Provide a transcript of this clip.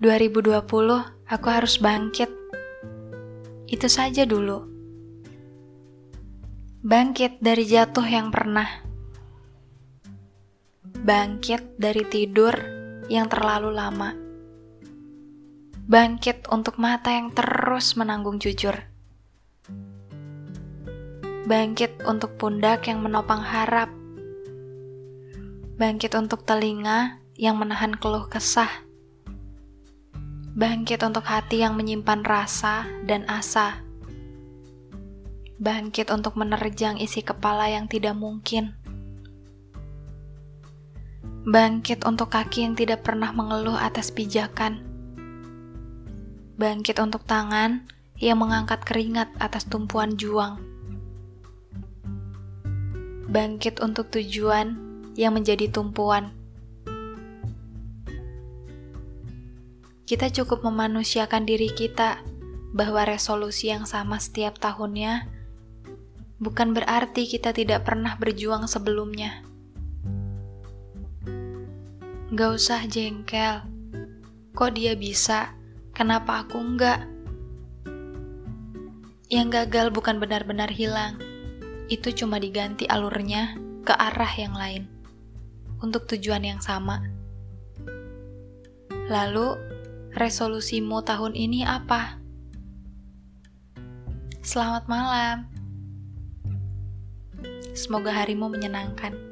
2020 aku harus bangkit. Itu saja dulu. Bangkit dari jatuh yang pernah. Bangkit dari tidur yang terlalu lama. Bangkit untuk mata yang terus menanggung jujur. Bangkit untuk pundak yang menopang harap. Bangkit untuk telinga yang menahan keluh kesah Bangkit untuk hati yang menyimpan rasa dan asa. Bangkit untuk menerjang isi kepala yang tidak mungkin. Bangkit untuk kaki yang tidak pernah mengeluh atas pijakan. Bangkit untuk tangan yang mengangkat keringat atas tumpuan juang. Bangkit untuk tujuan yang menjadi tumpuan. Kita cukup memanusiakan diri kita bahwa resolusi yang sama setiap tahunnya bukan berarti kita tidak pernah berjuang sebelumnya. Gak usah jengkel. Kok dia bisa? Kenapa aku enggak? Yang gagal bukan benar-benar hilang. Itu cuma diganti alurnya ke arah yang lain. Untuk tujuan yang sama. Lalu, resolusimu tahun ini apa? Selamat malam. Semoga harimu menyenangkan.